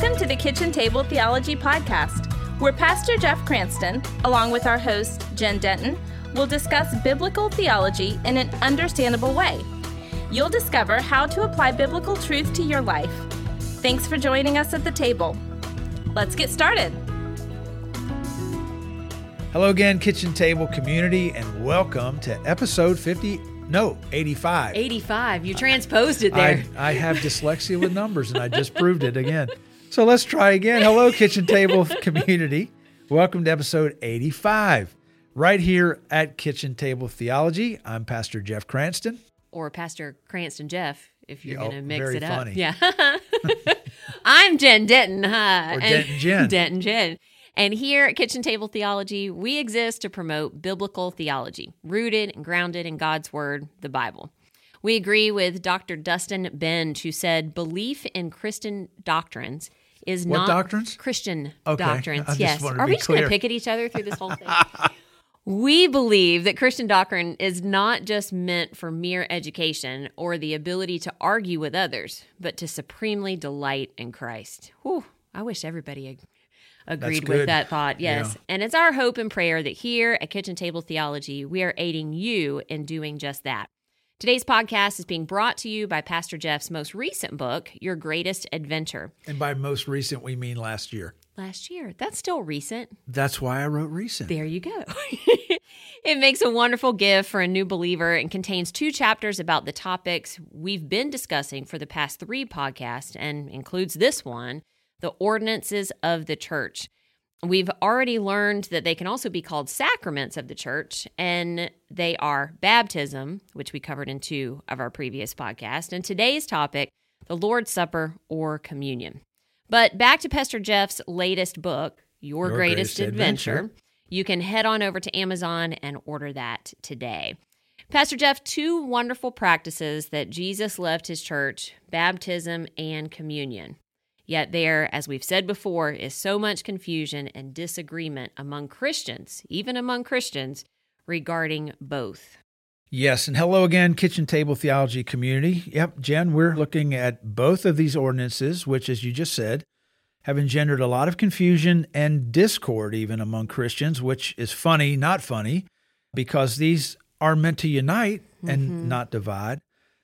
Welcome to the Kitchen Table Theology Podcast, where Pastor Jeff Cranston, along with our host, Jen Denton, will discuss biblical theology in an understandable way. You'll discover how to apply biblical truth to your life. Thanks for joining us at the table. Let's get started. Hello again, Kitchen Table community, and welcome to episode 50. No, 85. 85. You transposed it there. I, I have dyslexia with numbers, and I just proved it again. So let's try again. Hello, Kitchen Table community. Welcome to episode 85, right here at Kitchen Table Theology. I'm Pastor Jeff Cranston. Or Pastor Cranston Jeff, if you're going to mix it up. funny. Yeah. I'm Jen Denton. Hi. Or Denton Jen. Denton Jen. And here at Kitchen Table Theology, we exist to promote biblical theology, rooted and grounded in God's Word, the Bible. We agree with Dr. Dustin Benge, who said belief in Christian doctrines is What not doctrines? Christian Okay. doctrines. I yes. Are be we just going to pick at each other through this whole thing? We believe that Christian doctrine is not just meant for mere education or the ability to argue with others, but to supremely delight in Christ. Whew, I wish everybody ag- agreed with that thought. Yes. Yeah. And it's our hope and prayer that here at Kitchen Table Theology, we are aiding you in doing just that. Today's podcast is being brought to you by Pastor Jeff's most recent book, Your Greatest Adventure. And by most recent, we mean last year. Last year. That's still recent. That's why I wrote recent. There you go. it makes a wonderful gift for a new believer and contains two chapters about the topics we've been discussing for the past three podcasts and includes this one the ordinances of the church. We've already learned that they can also be called sacraments of the church, and they are baptism, which we covered in two of our previous podcasts, and today's topic, the Lord's Supper or communion. But back to Pastor Jeff's latest book, Your, Your Greatest, Greatest Adventure. Adventure. You can head on over to Amazon and order that today. Pastor Jeff, two wonderful practices that Jesus left his church baptism and communion. Yet, there, as we've said before, is so much confusion and disagreement among Christians, even among Christians, regarding both. Yes, and hello again, Kitchen Table Theology community. Yep, Jen, we're looking at both of these ordinances, which, as you just said, have engendered a lot of confusion and discord even among Christians, which is funny, not funny, because these are meant to unite and mm-hmm. not divide.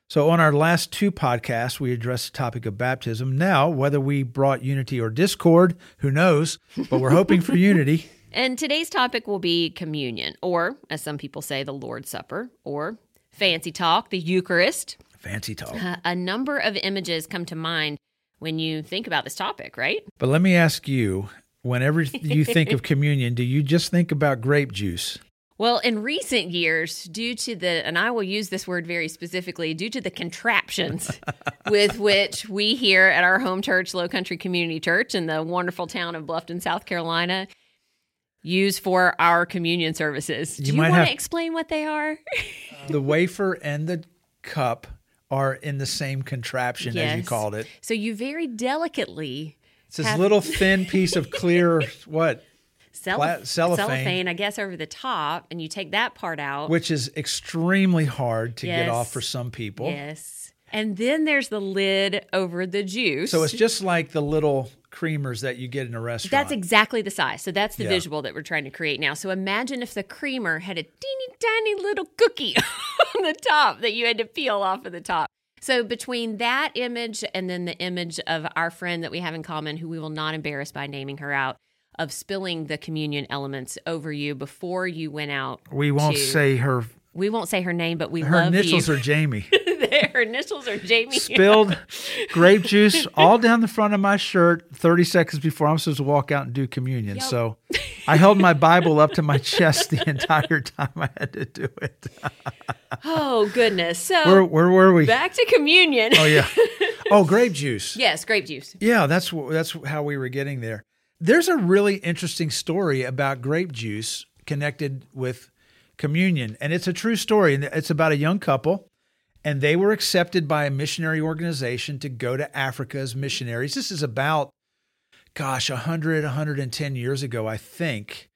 So, on our last two podcasts, we addressed the topic of baptism. Now, whether we brought unity or discord, who knows? But we're hoping for unity. And today's topic will be communion, or as some people say, the Lord's Supper, or fancy talk, the Eucharist. Fancy talk. Uh, a number of images come to mind when you think about this topic, right? But let me ask you whenever you think of communion, do you just think about grape juice? Well, in recent years, due to the, and I will use this word very specifically, due to the contraptions with which we here at our home church, Low Country Community Church, in the wonderful town of Bluffton, South Carolina, use for our communion services. You Do you want to explain what they are? The wafer and the cup are in the same contraption, as you called it. So you very delicately It's this Have- little thin piece of clear, what, cellophane. cellophane, I guess, over the top, and you take that part out. which is extremely hard to get off for some people. Yes. And then there's the lid over the juice. So it's just like the little creamers that you get in a restaurant. That's exactly the size. So that's the Yeah. visual that we're trying to create now. So imagine if the creamer had a teeny tiny little cookie on the top that you had to peel off of the top. So between that image and then the image of our friend that we have in common, who we will not embarrass by naming her out, of spilling the communion elements over you before you went out. we won't to- say her We won't say her name, but we her love initials you. are Jamie. her initials are Jamie. Spilled grape juice all down the front of my shirt 30 seconds before I'm supposed to walk out and do communion. Yep. So I held my Bible up to my chest the entire time I had to do it. Oh goodness. So Where, where were we? back to communion. Oh yeah. Oh, grape juice. yes, grape juice. Yeah, that's that's how we were getting there. There's a really interesting story about grape juice connected with communion, and it's a true story. And it's about a young couple, and they were accepted by a missionary organization to go to Africa as missionaries. This is about, gosh, 100, 110 years ago, I think.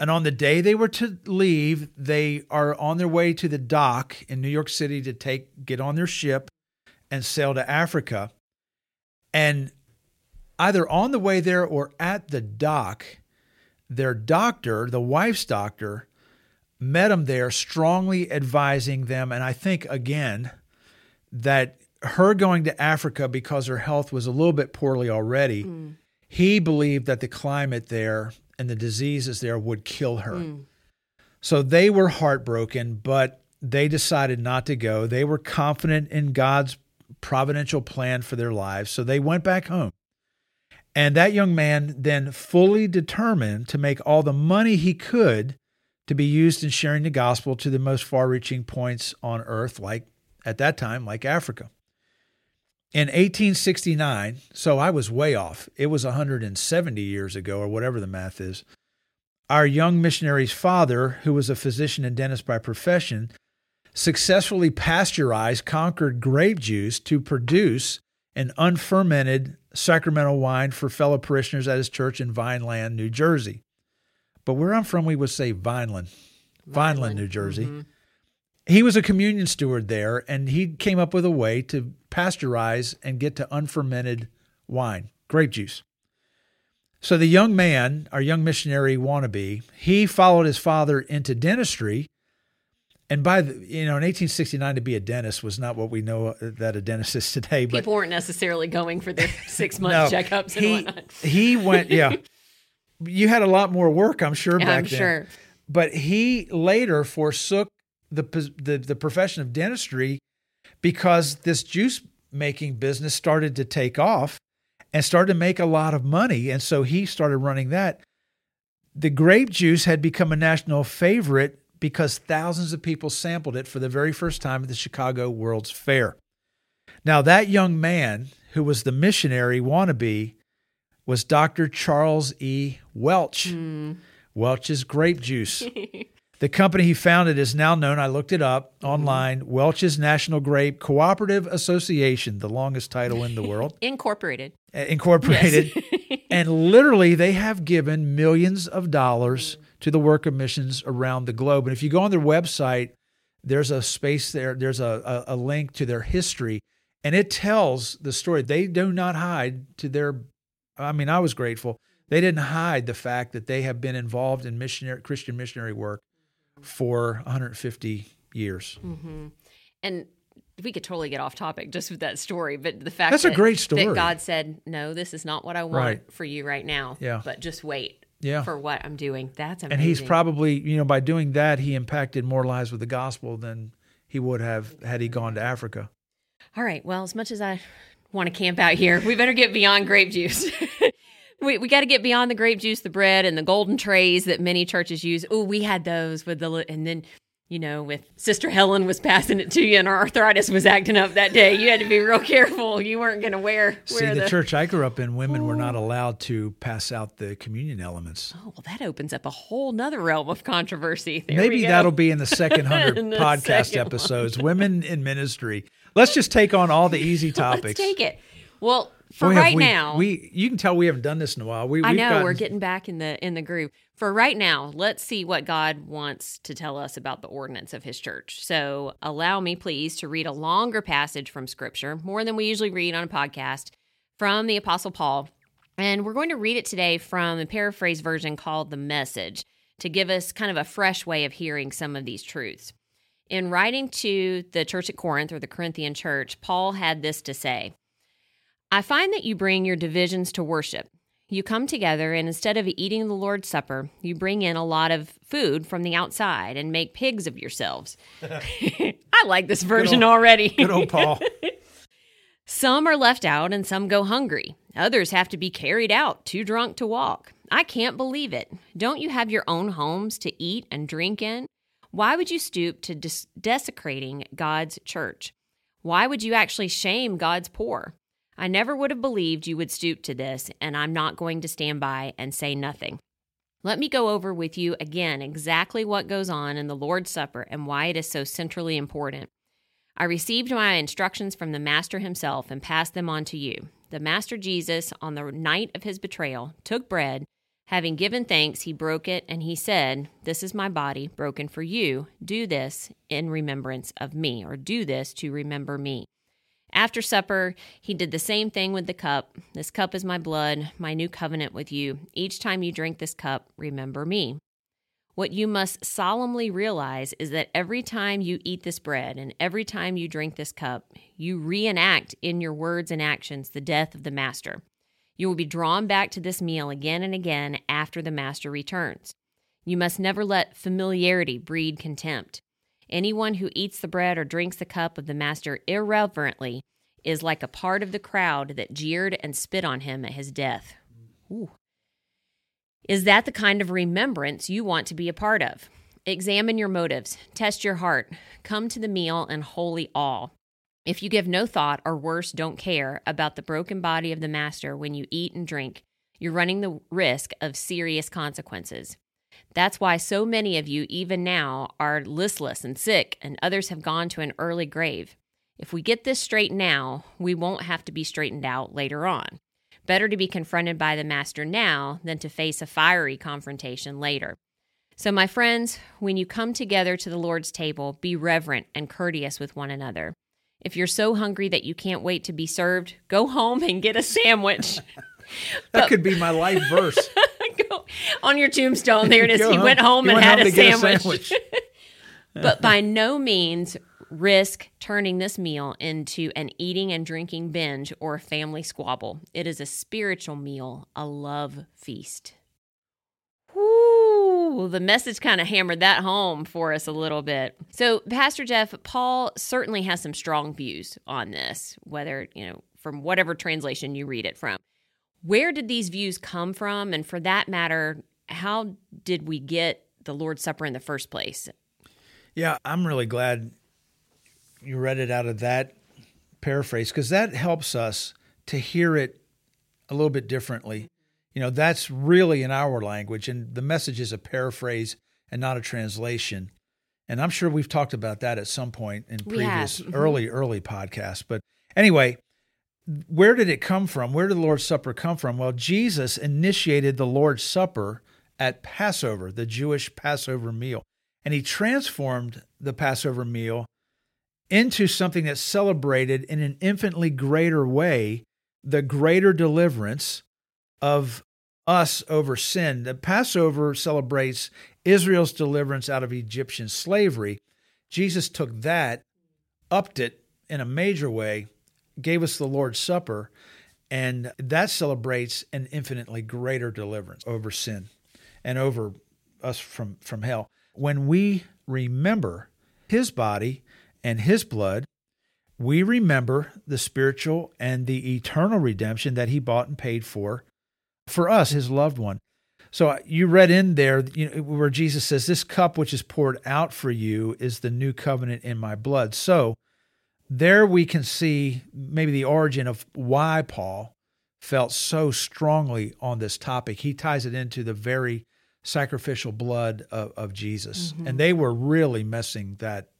And on the day they were to leave, they are on their way to the dock in New York City to take get on their ship and sail to Africa. And either on the way there or at the dock, their doctor, the wife's doctor, met them there, strongly advising them. And I think, again, that her going to Africa because her health was a little bit poorly already, mm. he believed that the climate there and the diseases there would kill her. Mm. So they were heartbroken, but they decided not to go. They were confident in God's providential plan for their lives. So they went back home. And that young man then fully determined to make all the money he could to be used in sharing the gospel to the most far reaching points on earth, like at that time, like Africa. In 1869, so I was way off, it was 170 years ago, or whatever the math is. Our young missionary's father, who was a physician and dentist by profession, successfully pasteurized Concord grape juice to produce an unfermented sacramental wine for fellow parishioners at his church in Vineland, New Jersey. But where I'm from, we would say Vineland, Vineland, Vineland New Jersey. Mm-hmm. He was a communion steward there, and he came up with a way to pasteurize and get to unfermented wine, grape juice. So the young man, our young missionary wannabe, he followed his father into dentistry and by the, you know in 1869 to be a dentist was not what we know uh, that a dentist is today but people weren't necessarily going for their six month no, checkups and he, whatnot. he went yeah. You had a lot more work i'm sure back I'm then. sure. but he later forsook the, the the profession of dentistry because this juice making business started to take off and started to make a lot of money. And so he started running that. The grape juice had become a national favorite because thousands of people sampled it for the very first time at the Chicago World's Fair. Now, that young man who was the missionary wannabe was Dr. Charles E. Welch. Mm. Welch's grape juice. the company he founded is now known, I looked it up online, mm. Welch's National Grape Cooperative Association, the longest title in the world. Incorporated. Uh, incorporated. Yes. and literally, they have given millions of dollars mm to the work of missions around the globe. And if you go on their website, there's a space there, there's a, a, a link to their history, and it tells the story. They do not hide to their, I mean, I was grateful. They didn't hide the fact that they have been involved in missionary Christian missionary work for 150 years. Mm-hmm. And we could totally get off topic just with that story, but the fact that's that, a great story. That God said, "No, this is not what I want right. for you right now. Yeah. but just wait yeah. for what I'm doing. That's amazing. And he's probably, you know, by doing that, he impacted more lives with the gospel than he would have had he gone to Africa. All right. Well, as much as I want to camp out here, we better get beyond grape juice. we we got to get beyond the grape juice, the bread, and the golden trays that many churches use. Oh, we had those with the and then you know, with Sister Helen was passing it to you and our arthritis was acting up that day. You had to be real careful. You weren't going to wear, wear. See, the, the, church I grew up in, women were not oh. allowed to pass out the communion elements. Oh, well, that opens up a whole nother realm of controversy. There Maybe that'll be in the second hundred podcast episodes. Women in ministry. Let's just take on all the easy topics. Let's take it. Well, for Boy, right we, now, we you can tell we haven't done this in a while. We, I know gotten, we're getting back in the in the groove. For right now, let's see what God wants to tell us about the ordinance of His church. So, allow me, please, to read a longer passage from Scripture, more than we usually read on a podcast, from the Apostle Paul, and we're going to read it today from a paraphrase version called the Message to give us kind of a fresh way of hearing some of these truths. In writing to the church at Corinth or the Corinthian church, Paul had this to say. I find that you bring your divisions to worship. You come together, and instead of eating the Lord's Supper, you bring in a lot of food from the outside and make pigs of yourselves. I like this version good old, already. good old Paul. some are left out, and some go hungry. Others have to be carried out, too drunk to walk. I can't believe it. Don't you have your own homes to eat and drink in? Why would you stoop to des- desecrating God's church? Why would you actually shame God's poor? I never would have believed you would stoop to this, and I'm not going to stand by and say nothing. Let me go over with you again exactly what goes on in the Lord's Supper and why it is so centrally important. I received my instructions from the Master himself and passed them on to you. The Master Jesus, on the night of his betrayal, took bread. Having given thanks, he broke it, and he said, This is my body, broken for you. Do this in remembrance of me, or do this to remember me. After supper, he did the same thing with the cup. This cup is my blood, my new covenant with you. Each time you drink this cup, remember me. What you must solemnly realize is that every time you eat this bread and every time you drink this cup, you reenact in your words and actions the death of the Master. You will be drawn back to this meal again and again after the Master returns. You must never let familiarity breed contempt. Anyone who eats the bread or drinks the cup of the Master irreverently is like a part of the crowd that jeered and spit on him at his death. Ooh. Is that the kind of remembrance you want to be a part of? Examine your motives, test your heart, come to the meal in holy awe. If you give no thought, or worse, don't care about the broken body of the Master when you eat and drink, you're running the risk of serious consequences. That's why so many of you, even now, are listless and sick, and others have gone to an early grave. If we get this straight now, we won't have to be straightened out later on. Better to be confronted by the master now than to face a fiery confrontation later. So, my friends, when you come together to the Lord's table, be reverent and courteous with one another. If you're so hungry that you can't wait to be served, go home and get a sandwich. that but, could be my life verse. on your tombstone, there it is. he home, went home and went had home a, sandwich. a sandwich. but by no means risk turning this meal into an eating and drinking binge or a family squabble. It is a spiritual meal, a love feast. Woo, the message kind of hammered that home for us a little bit. So, Pastor Jeff, Paul certainly has some strong views on this, whether, you know, from whatever translation you read it from. Where did these views come from? And for that matter, how did we get the Lord's Supper in the first place? Yeah, I'm really glad you read it out of that paraphrase because that helps us to hear it a little bit differently. You know, that's really in our language, and the message is a paraphrase and not a translation. And I'm sure we've talked about that at some point in previous mm-hmm. early, early podcasts. But anyway, where did it come from? Where did the Lord's Supper come from? Well, Jesus initiated the Lord's Supper at Passover, the Jewish Passover meal. And he transformed the Passover meal into something that celebrated in an infinitely greater way the greater deliverance of us over sin. The Passover celebrates Israel's deliverance out of Egyptian slavery. Jesus took that, upped it in a major way, gave us the Lord's Supper, and that celebrates an infinitely greater deliverance over sin and over us from, from hell. When we remember his body and his blood, we remember the spiritual and the eternal redemption that he bought and paid for for us, his loved one. So you read in there you know, where Jesus says, This cup which is poured out for you is the new covenant in my blood. So there we can see maybe the origin of why Paul felt so strongly on this topic. He ties it into the very sacrificial blood of, of Jesus. Mm-hmm. And they were really messing that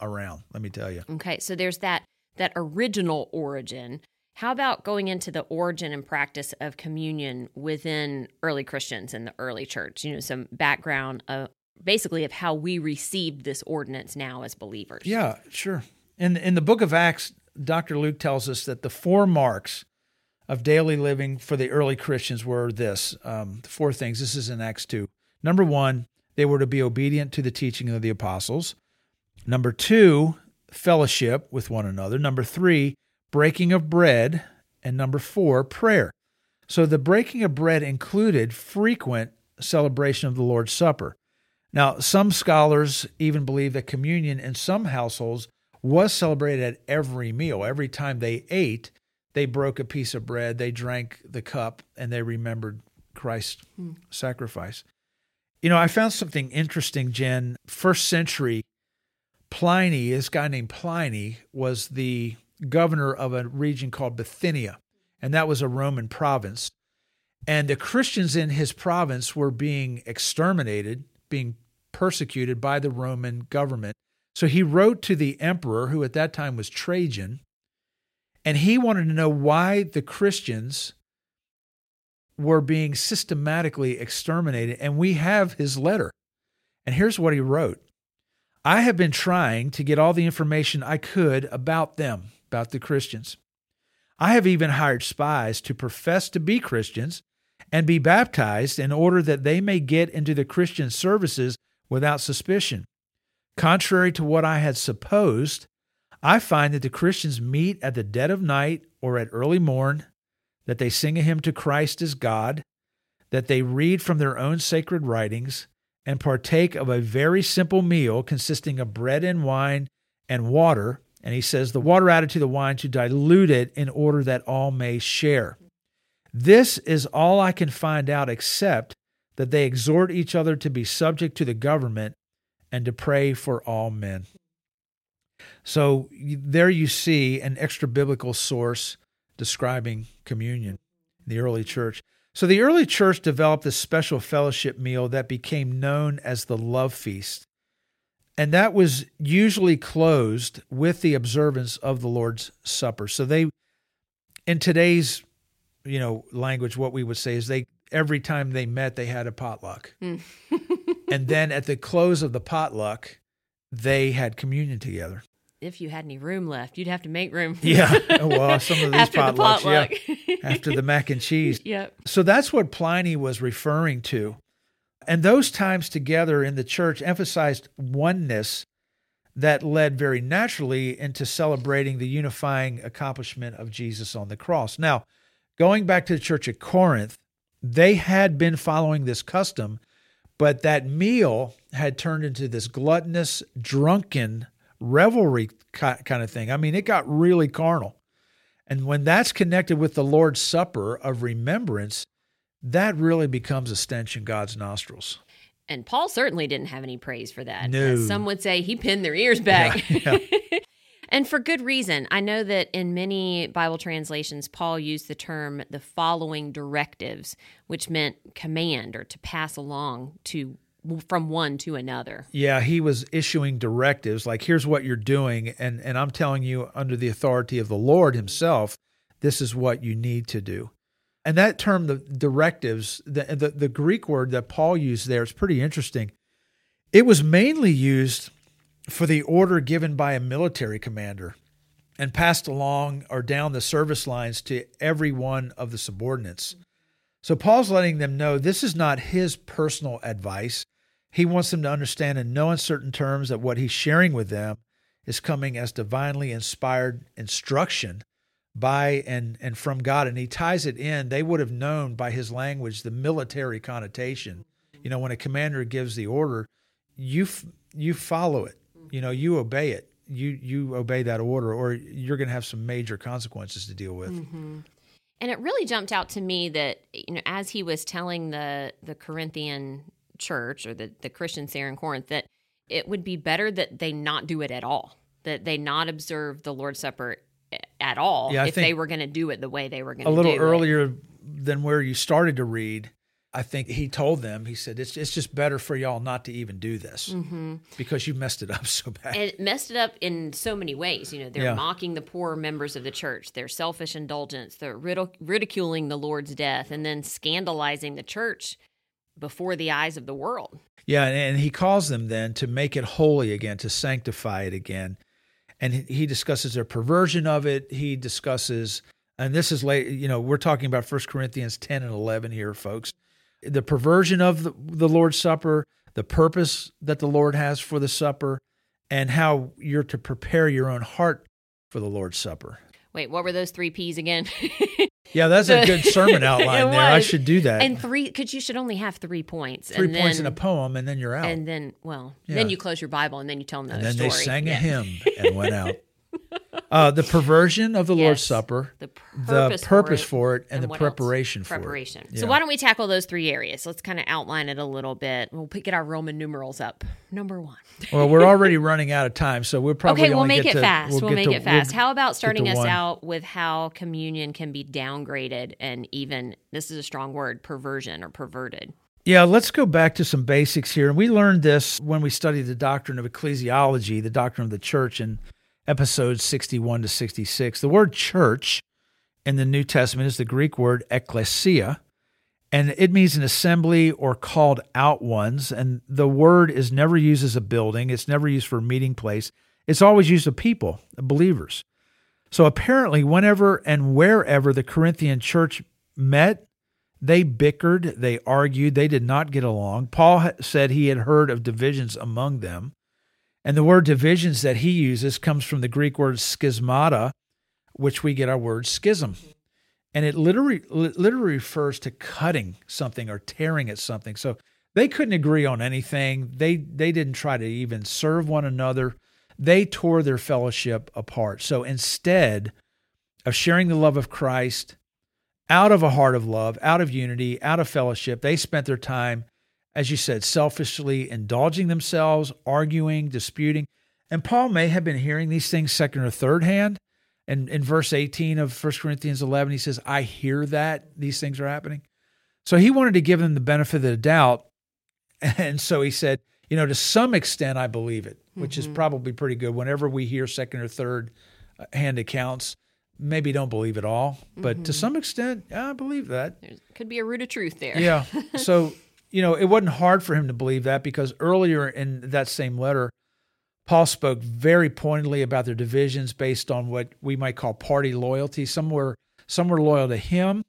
around, let me tell you. Okay, so there's that that original origin. How about going into the origin and practice of communion within early Christians in the early church? You know, some background of basically of how we received this ordinance now as believers. Yeah, sure. In in the book of Acts, Dr. Luke tells us that the four marks of daily living for the early Christians were this um, four things. This is in Acts 2. Number one, they were to be obedient to the teaching of the apostles. Number two, fellowship with one another. Number three, breaking of bread. And number four, prayer. So the breaking of bread included frequent celebration of the Lord's Supper. Now, some scholars even believe that communion in some households was celebrated at every meal. Every time they ate, they broke a piece of bread, they drank the cup, and they remembered Christ's mm. sacrifice. You know, I found something interesting, Jen. First century Pliny, this guy named Pliny, was the governor of a region called Bithynia, and that was a Roman province. And the Christians in his province were being exterminated, being persecuted by the Roman government. So he wrote to the emperor, who at that time was Trajan, and he wanted to know why the Christians were being systematically exterminated. And we have his letter. And here's what he wrote I have been trying to get all the information I could about them. about the Christians. I have even hired spies to profess to be Christians and be baptized in order that they may get into the Christian services without suspicion. Contrary to what I had supposed, I find that the Christians meet at the dead of night or at early morn, that they sing a hymn to Christ as God, that they read from their own sacred writings, and partake of a very simple meal consisting of bread and wine and water. And he says the water added to the wine to dilute it in order that all may share. This is all I can find out, except that they exhort each other to be subject to the government and to pray for all men. So there you see an extra biblical source describing communion in the early church. So the early church developed this special fellowship meal that became known as the love feast. And that was usually closed with the observance of the Lord's Supper. So they in today's you know language what we would say is they every time they met they had a potluck. Hmm. And then at the close of the potluck they had communion together if you had any room left, you'd have to make room. Yeah. Oh, well, some of these after potlucks, the potluck. yeah. After the mac and cheese. Yep. So that's what Pliny was referring to. And those times together in the church emphasized oneness that led very naturally into celebrating the unifying accomplishment of Jesus on the cross. Now, going back to the church at Corinth, they had been following this custom, but that meal had turned into this gluttonous, drunken revelry kind of thing. I mean, it got really carnal. And when that's connected with the Lord's Supper of remembrance, that really becomes a stench in God's nostrils. And Paul certainly didn't have any praise for that. No. As some would say he pinned their ears back. Yeah, yeah. and for good reason. I know that in many Bible translations, Paul used the term the following directives, which meant command or to pass along to from one to another. Yeah, he was issuing directives like here's what you're doing and and I'm telling you under the authority of the Lord himself, this is what you need to do. And that term the directives, the the, the Greek word that Paul used there is pretty interesting. It was mainly used for the order given by a military commander and passed along or down the service lines to every one of the subordinates. So Paul's letting them know this is not his personal advice. He wants them to understand in no uncertain terms that what he's sharing with them is coming as divinely inspired instruction by and and from God and he ties it in they would have known by his language the military connotation you know when a commander gives the order you you follow it you know you obey it you you obey that order or you're going to have some major consequences to deal with mm-hmm. and it really jumped out to me that you know as he was telling the the Corinthian church or the, the Christians there in Corinth that it would be better that they not do it at all, that they not observe the Lord's Supper at all yeah, if they were going to do it the way they were going to do it. A little earlier it. than where you started to read, I think he told them, he said, it's, it's just better for y'all not to even do this mm-hmm. because you messed it up so bad. And it messed it up in so many ways. You know, they're Yeah. mocking the poor members of the church, their selfish indulgence, they're ridic- ridiculing the Lord's death, and then scandalizing the church before the eyes of the world. Yeah, and, he calls them then to make it holy again, to sanctify it again. And he, he discusses their perversion of it. He discusses, and this is late, you know, we're talking about 1 Corinthians 10 and 11 here, folks. The perversion of the, the Lord's Supper, the purpose that the Lord has for the supper, and how you're to prepare your own heart for the Lord's Supper. Wait, what were those three P's again? Yeah, that's a good sermon outline there. I should do that. and three, because you should only have three points. Three and points then, in a poem, and then you're out. And then, well, Yeah. then you close your Bible and then you tell them and another then story. they sang Yeah. a hymn and went out. Uh, the perversion of the Lord's Supper, The the purpose, purpose for it, for it, and, the what else? preparation for preparation. it. So Yeah. why don't we tackle those three areas? Let's kind of outline it a little bit. We'll pick, get our Roman numerals up. Number one. well, we're already running out of time, so we'll probably okay, we'll make it to, fast. We'll, get make to- it fast. we'll- How about starting us one. out with how communion can be downgraded and even this is a strong word, perversion or perverted. Yeah, let's go back to some basics here. And we learned this when we studied the doctrine of ecclesiology, the doctrine of the church, in episodes 61 to 66. The word church in the New Testament is the Greek word ecclesia, and it means an assembly or called out ones. And the word is never used as a building, it's never used for a meeting place, it's always used of people, believers. So apparently, whenever and wherever the Corinthian church met, they bickered, they argued, they did not get along. Paul said he had heard of divisions among them. And the word divisions that he uses comes from the Greek word schismata, which we get our word schism. And it literally, literally refers to cutting something or tearing at something. So they couldn't agree on anything. They, they didn't try to even serve one another. They tore their fellowship apart. So instead of sharing the love of Christ, out of a heart of love, out of unity, out of fellowship. They spent their time, as you said, selfishly indulging themselves, arguing, disputing. And Paul may have been hearing these things second or third hand. And in verse 18 of 1 Corinthians 11, he says, I hear that these things are happening. So he wanted to give them the benefit of the doubt. And so he said, you know, to some extent, I believe it, which mm-hmm. is probably pretty good. Whenever we hear second or third uh, hand accounts, maybe don't believe it all, but mm-hmm. to some extent, yeah, I believe that. There could be a root of truth there. yeah. So, you know, it wasn't hard for him to believe that because earlier in that same letter, Paul spoke very pointedly about their divisions based on what we might call party loyalty. Some were some were loyal to him,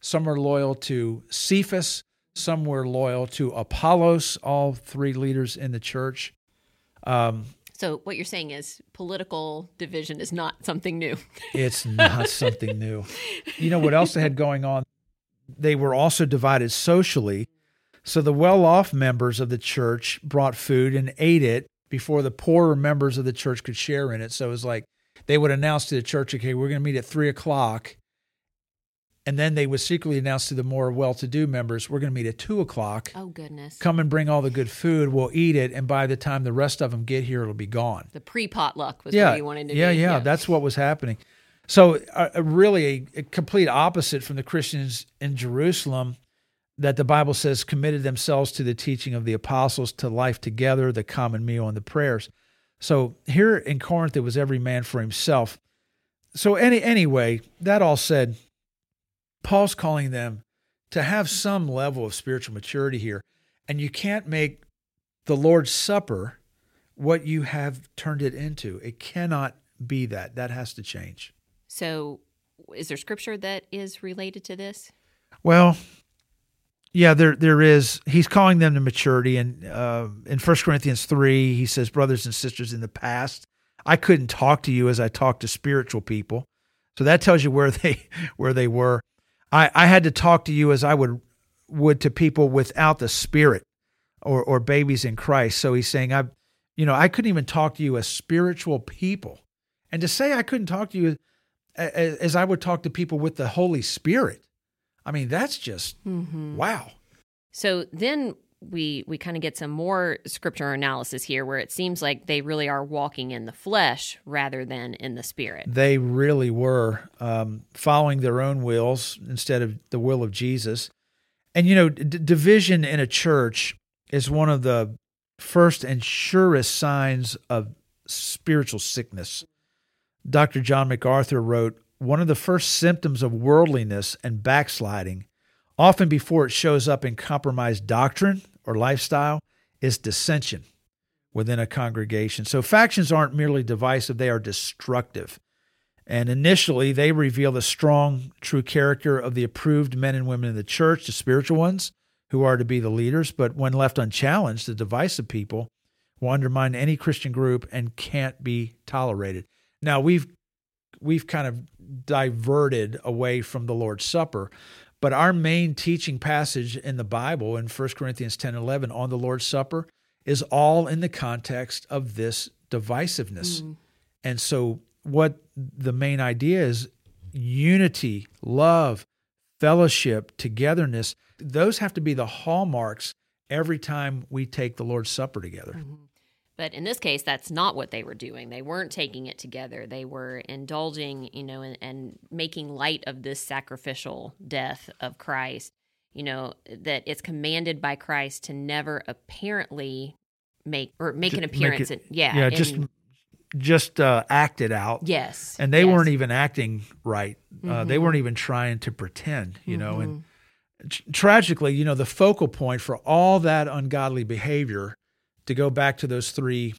some were loyal to Cephas, some were loyal to Apollos, all three leaders in the church. Um, so what you're saying is political division is not something new. it's not something new. You know what else they had going on? They were also divided socially. So the well-off members of the church brought food and ate it before the poorer members of the church could share in it. So it was like they would announce to the church, okay, we're going to meet at three o'clock and then they would secretly announce to the more well-to-do members, "We're going to meet at two o'clock. Oh goodness! Come and bring all the good food. We'll eat it, and by the time the rest of them get here, it'll be gone." The pre-potluck was yeah, where you wanted to yeah, be. Yeah, yeah, that's what was happening. So, uh, uh, really, a, a complete opposite from the Christians in Jerusalem that the Bible says committed themselves to the teaching of the apostles, to life together, the common meal, and the prayers. So here in Corinth, it was every man for himself. So any anyway, that all said, Paul's calling them to have some level of spiritual maturity here. And you can't make the Lord's Supper what you have turned it into. It cannot be that. That has to change. So, is there scripture that is related to this? Well, yeah, there there is. He's calling them to maturity, and uh, in First Corinthians three, he says, "Brothers and sisters, in the past, I couldn't talk to you as I talk to spiritual people." So that tells you where they where they were. I, I had to talk to you as I would would to people without the spirit or or babies in Christ. So he's saying I you know, I couldn't even talk to you as spiritual people. And to say I couldn't talk to you as, as I would talk to people with the Holy Spirit. I mean, that's just mm-hmm. wow. So then we we kind of get some more scripture analysis here where it seems like they really are walking in the flesh rather than in the spirit they really were um, following their own wills instead of the will of jesus and you know d- division in a church is one of the first and surest signs of spiritual sickness dr john macarthur wrote one of the first symptoms of worldliness and backsliding often before it shows up in compromised doctrine or lifestyle is dissension within a congregation. So factions aren't merely divisive, they are destructive. And initially, they reveal the strong, true character of the approved men and women in the church, the spiritual ones, who are to be the leaders. But when left unchallenged, the divisive people will undermine any Christian group and can't be tolerated. Now, we've we've kind of diverted away from the Lord's Supper, but our main teaching passage in the Bible in 1 Corinthians 10 11 on the Lord's Supper is all in the context of this divisiveness. Mm. And so, what the main idea is unity, love, fellowship, togetherness, those have to be the hallmarks every time we take the Lord's Supper together. Mm-hmm. But in this case, that's not what they were doing. They weren't taking it together. They were indulging, you know, and, and making light of this sacrificial death of Christ. You know, that it's commanded by Christ to never apparently make or make just an appearance. It, in, yeah, yeah, in, just just uh, act it out. Yes, and they yes. weren't even acting right. Mm-hmm. Uh, they weren't even trying to pretend. You mm-hmm. know, and mm-hmm. tragically, you know, the focal point for all that ungodly behavior to go back to those three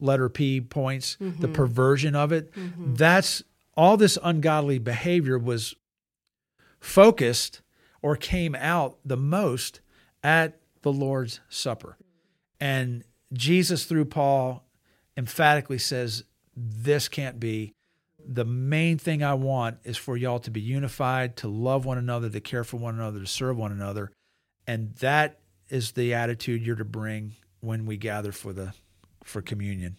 letter P points, mm-hmm. the perversion of it, mm-hmm. that's all this ungodly behavior was focused or came out the most at the Lord's Supper. And Jesus, through Paul, emphatically says, This can't be. The main thing I want is for y'all to be unified, to love one another, to care for one another, to serve one another. And that is the attitude you're to bring when we gather for the for communion.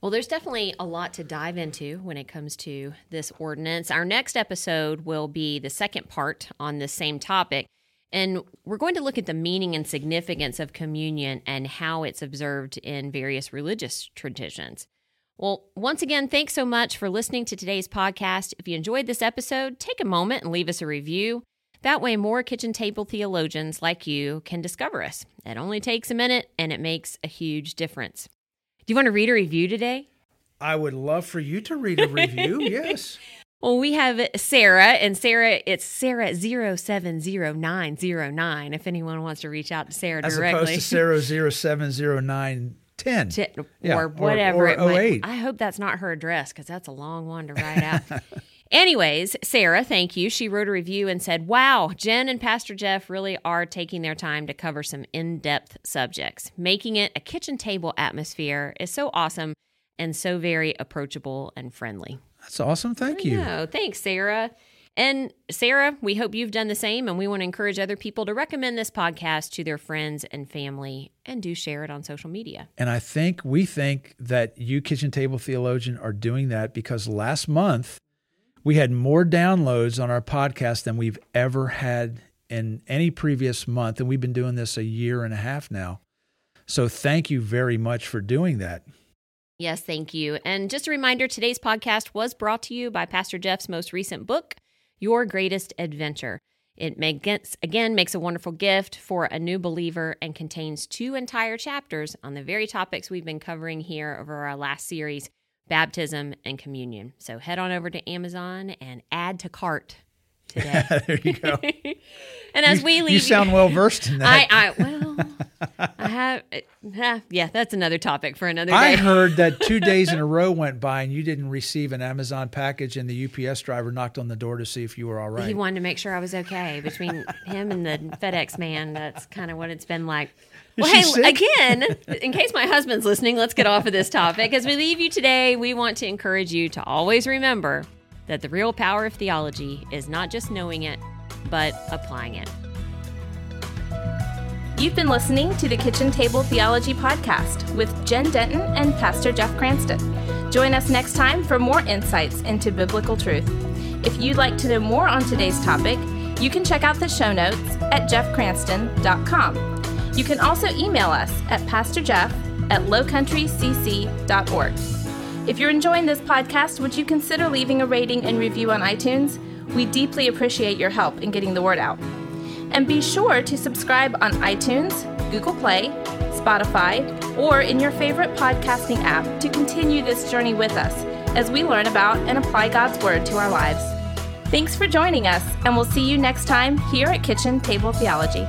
Well, there's definitely a lot to dive into when it comes to this ordinance. Our next episode will be the second part on the same topic. And we're going to look at the meaning and significance of communion and how it's observed in various religious traditions. Well, once again, thanks so much for listening to today's podcast. If you enjoyed this episode, take a moment and leave us a review. That way, more kitchen table theologians like you can discover us. It only takes a minute and it makes a huge difference. Do you want to read a review today? I would love for you to read a review. yes. Well, we have Sarah, and Sarah, it's Sarah 070909 if anyone wants to reach out to Sarah As directly. opposed to Sarah 070910. To- Yeah, or or- whatever or it might- 08. I hope that's not her address because that's a long one to write out. Anyways, Sarah, thank you. She wrote a review and said, Wow, Jen and Pastor Jeff really are taking their time to cover some in depth subjects. Making it a kitchen table atmosphere is so awesome and so very approachable and friendly. That's awesome. Thank you. No, thanks, Sarah. And Sarah, we hope you've done the same, and we want to encourage other people to recommend this podcast to their friends and family and do share it on social media. And I think we think that you, Kitchen Table Theologian, are doing that because last month we had more downloads on our podcast than we've ever had in any previous month. And we've been doing this a year and a half now. So thank you very much for doing that. Yes, thank you. And just a reminder today's podcast was brought to you by Pastor Jeff's most recent book, Your Greatest Adventure. It makes, again makes a wonderful gift for a new believer and contains two entire chapters on the very topics we've been covering here over our last series baptism and communion. So head on over to Amazon and add to cart today. there you go. and as you, we leave you sound well versed in that. I, I well, I have, uh, yeah, that's another topic for another day. I heard that two days in a row went by and you didn't receive an Amazon package, and the UPS driver knocked on the door to see if you were all right. He wanted to make sure I was okay. Between him and the FedEx man, that's kind of what it's been like. Is Well, hey, sick? again, in case my husband's listening, let's get off of this topic. As we leave you today, we want to encourage you to always remember that the real power of theology is not just knowing it, but applying it. You've been listening to the Kitchen Table Theology Podcast with Jen Denton and Pastor Jeff Cranston. Join us next time for more insights into biblical truth. If you'd like to know more on today's topic, you can check out the show notes at jeffcranston.com. You can also email us at pastorjeff at lowcountrycc.org. If you're enjoying this podcast, would you consider leaving a rating and review on iTunes? We deeply appreciate your help in getting the word out. And be sure to subscribe on iTunes, Google Play, Spotify, or in your favorite podcasting app to continue this journey with us as we learn about and apply God's Word to our lives. Thanks for joining us, and we'll see you next time here at Kitchen Table Theology.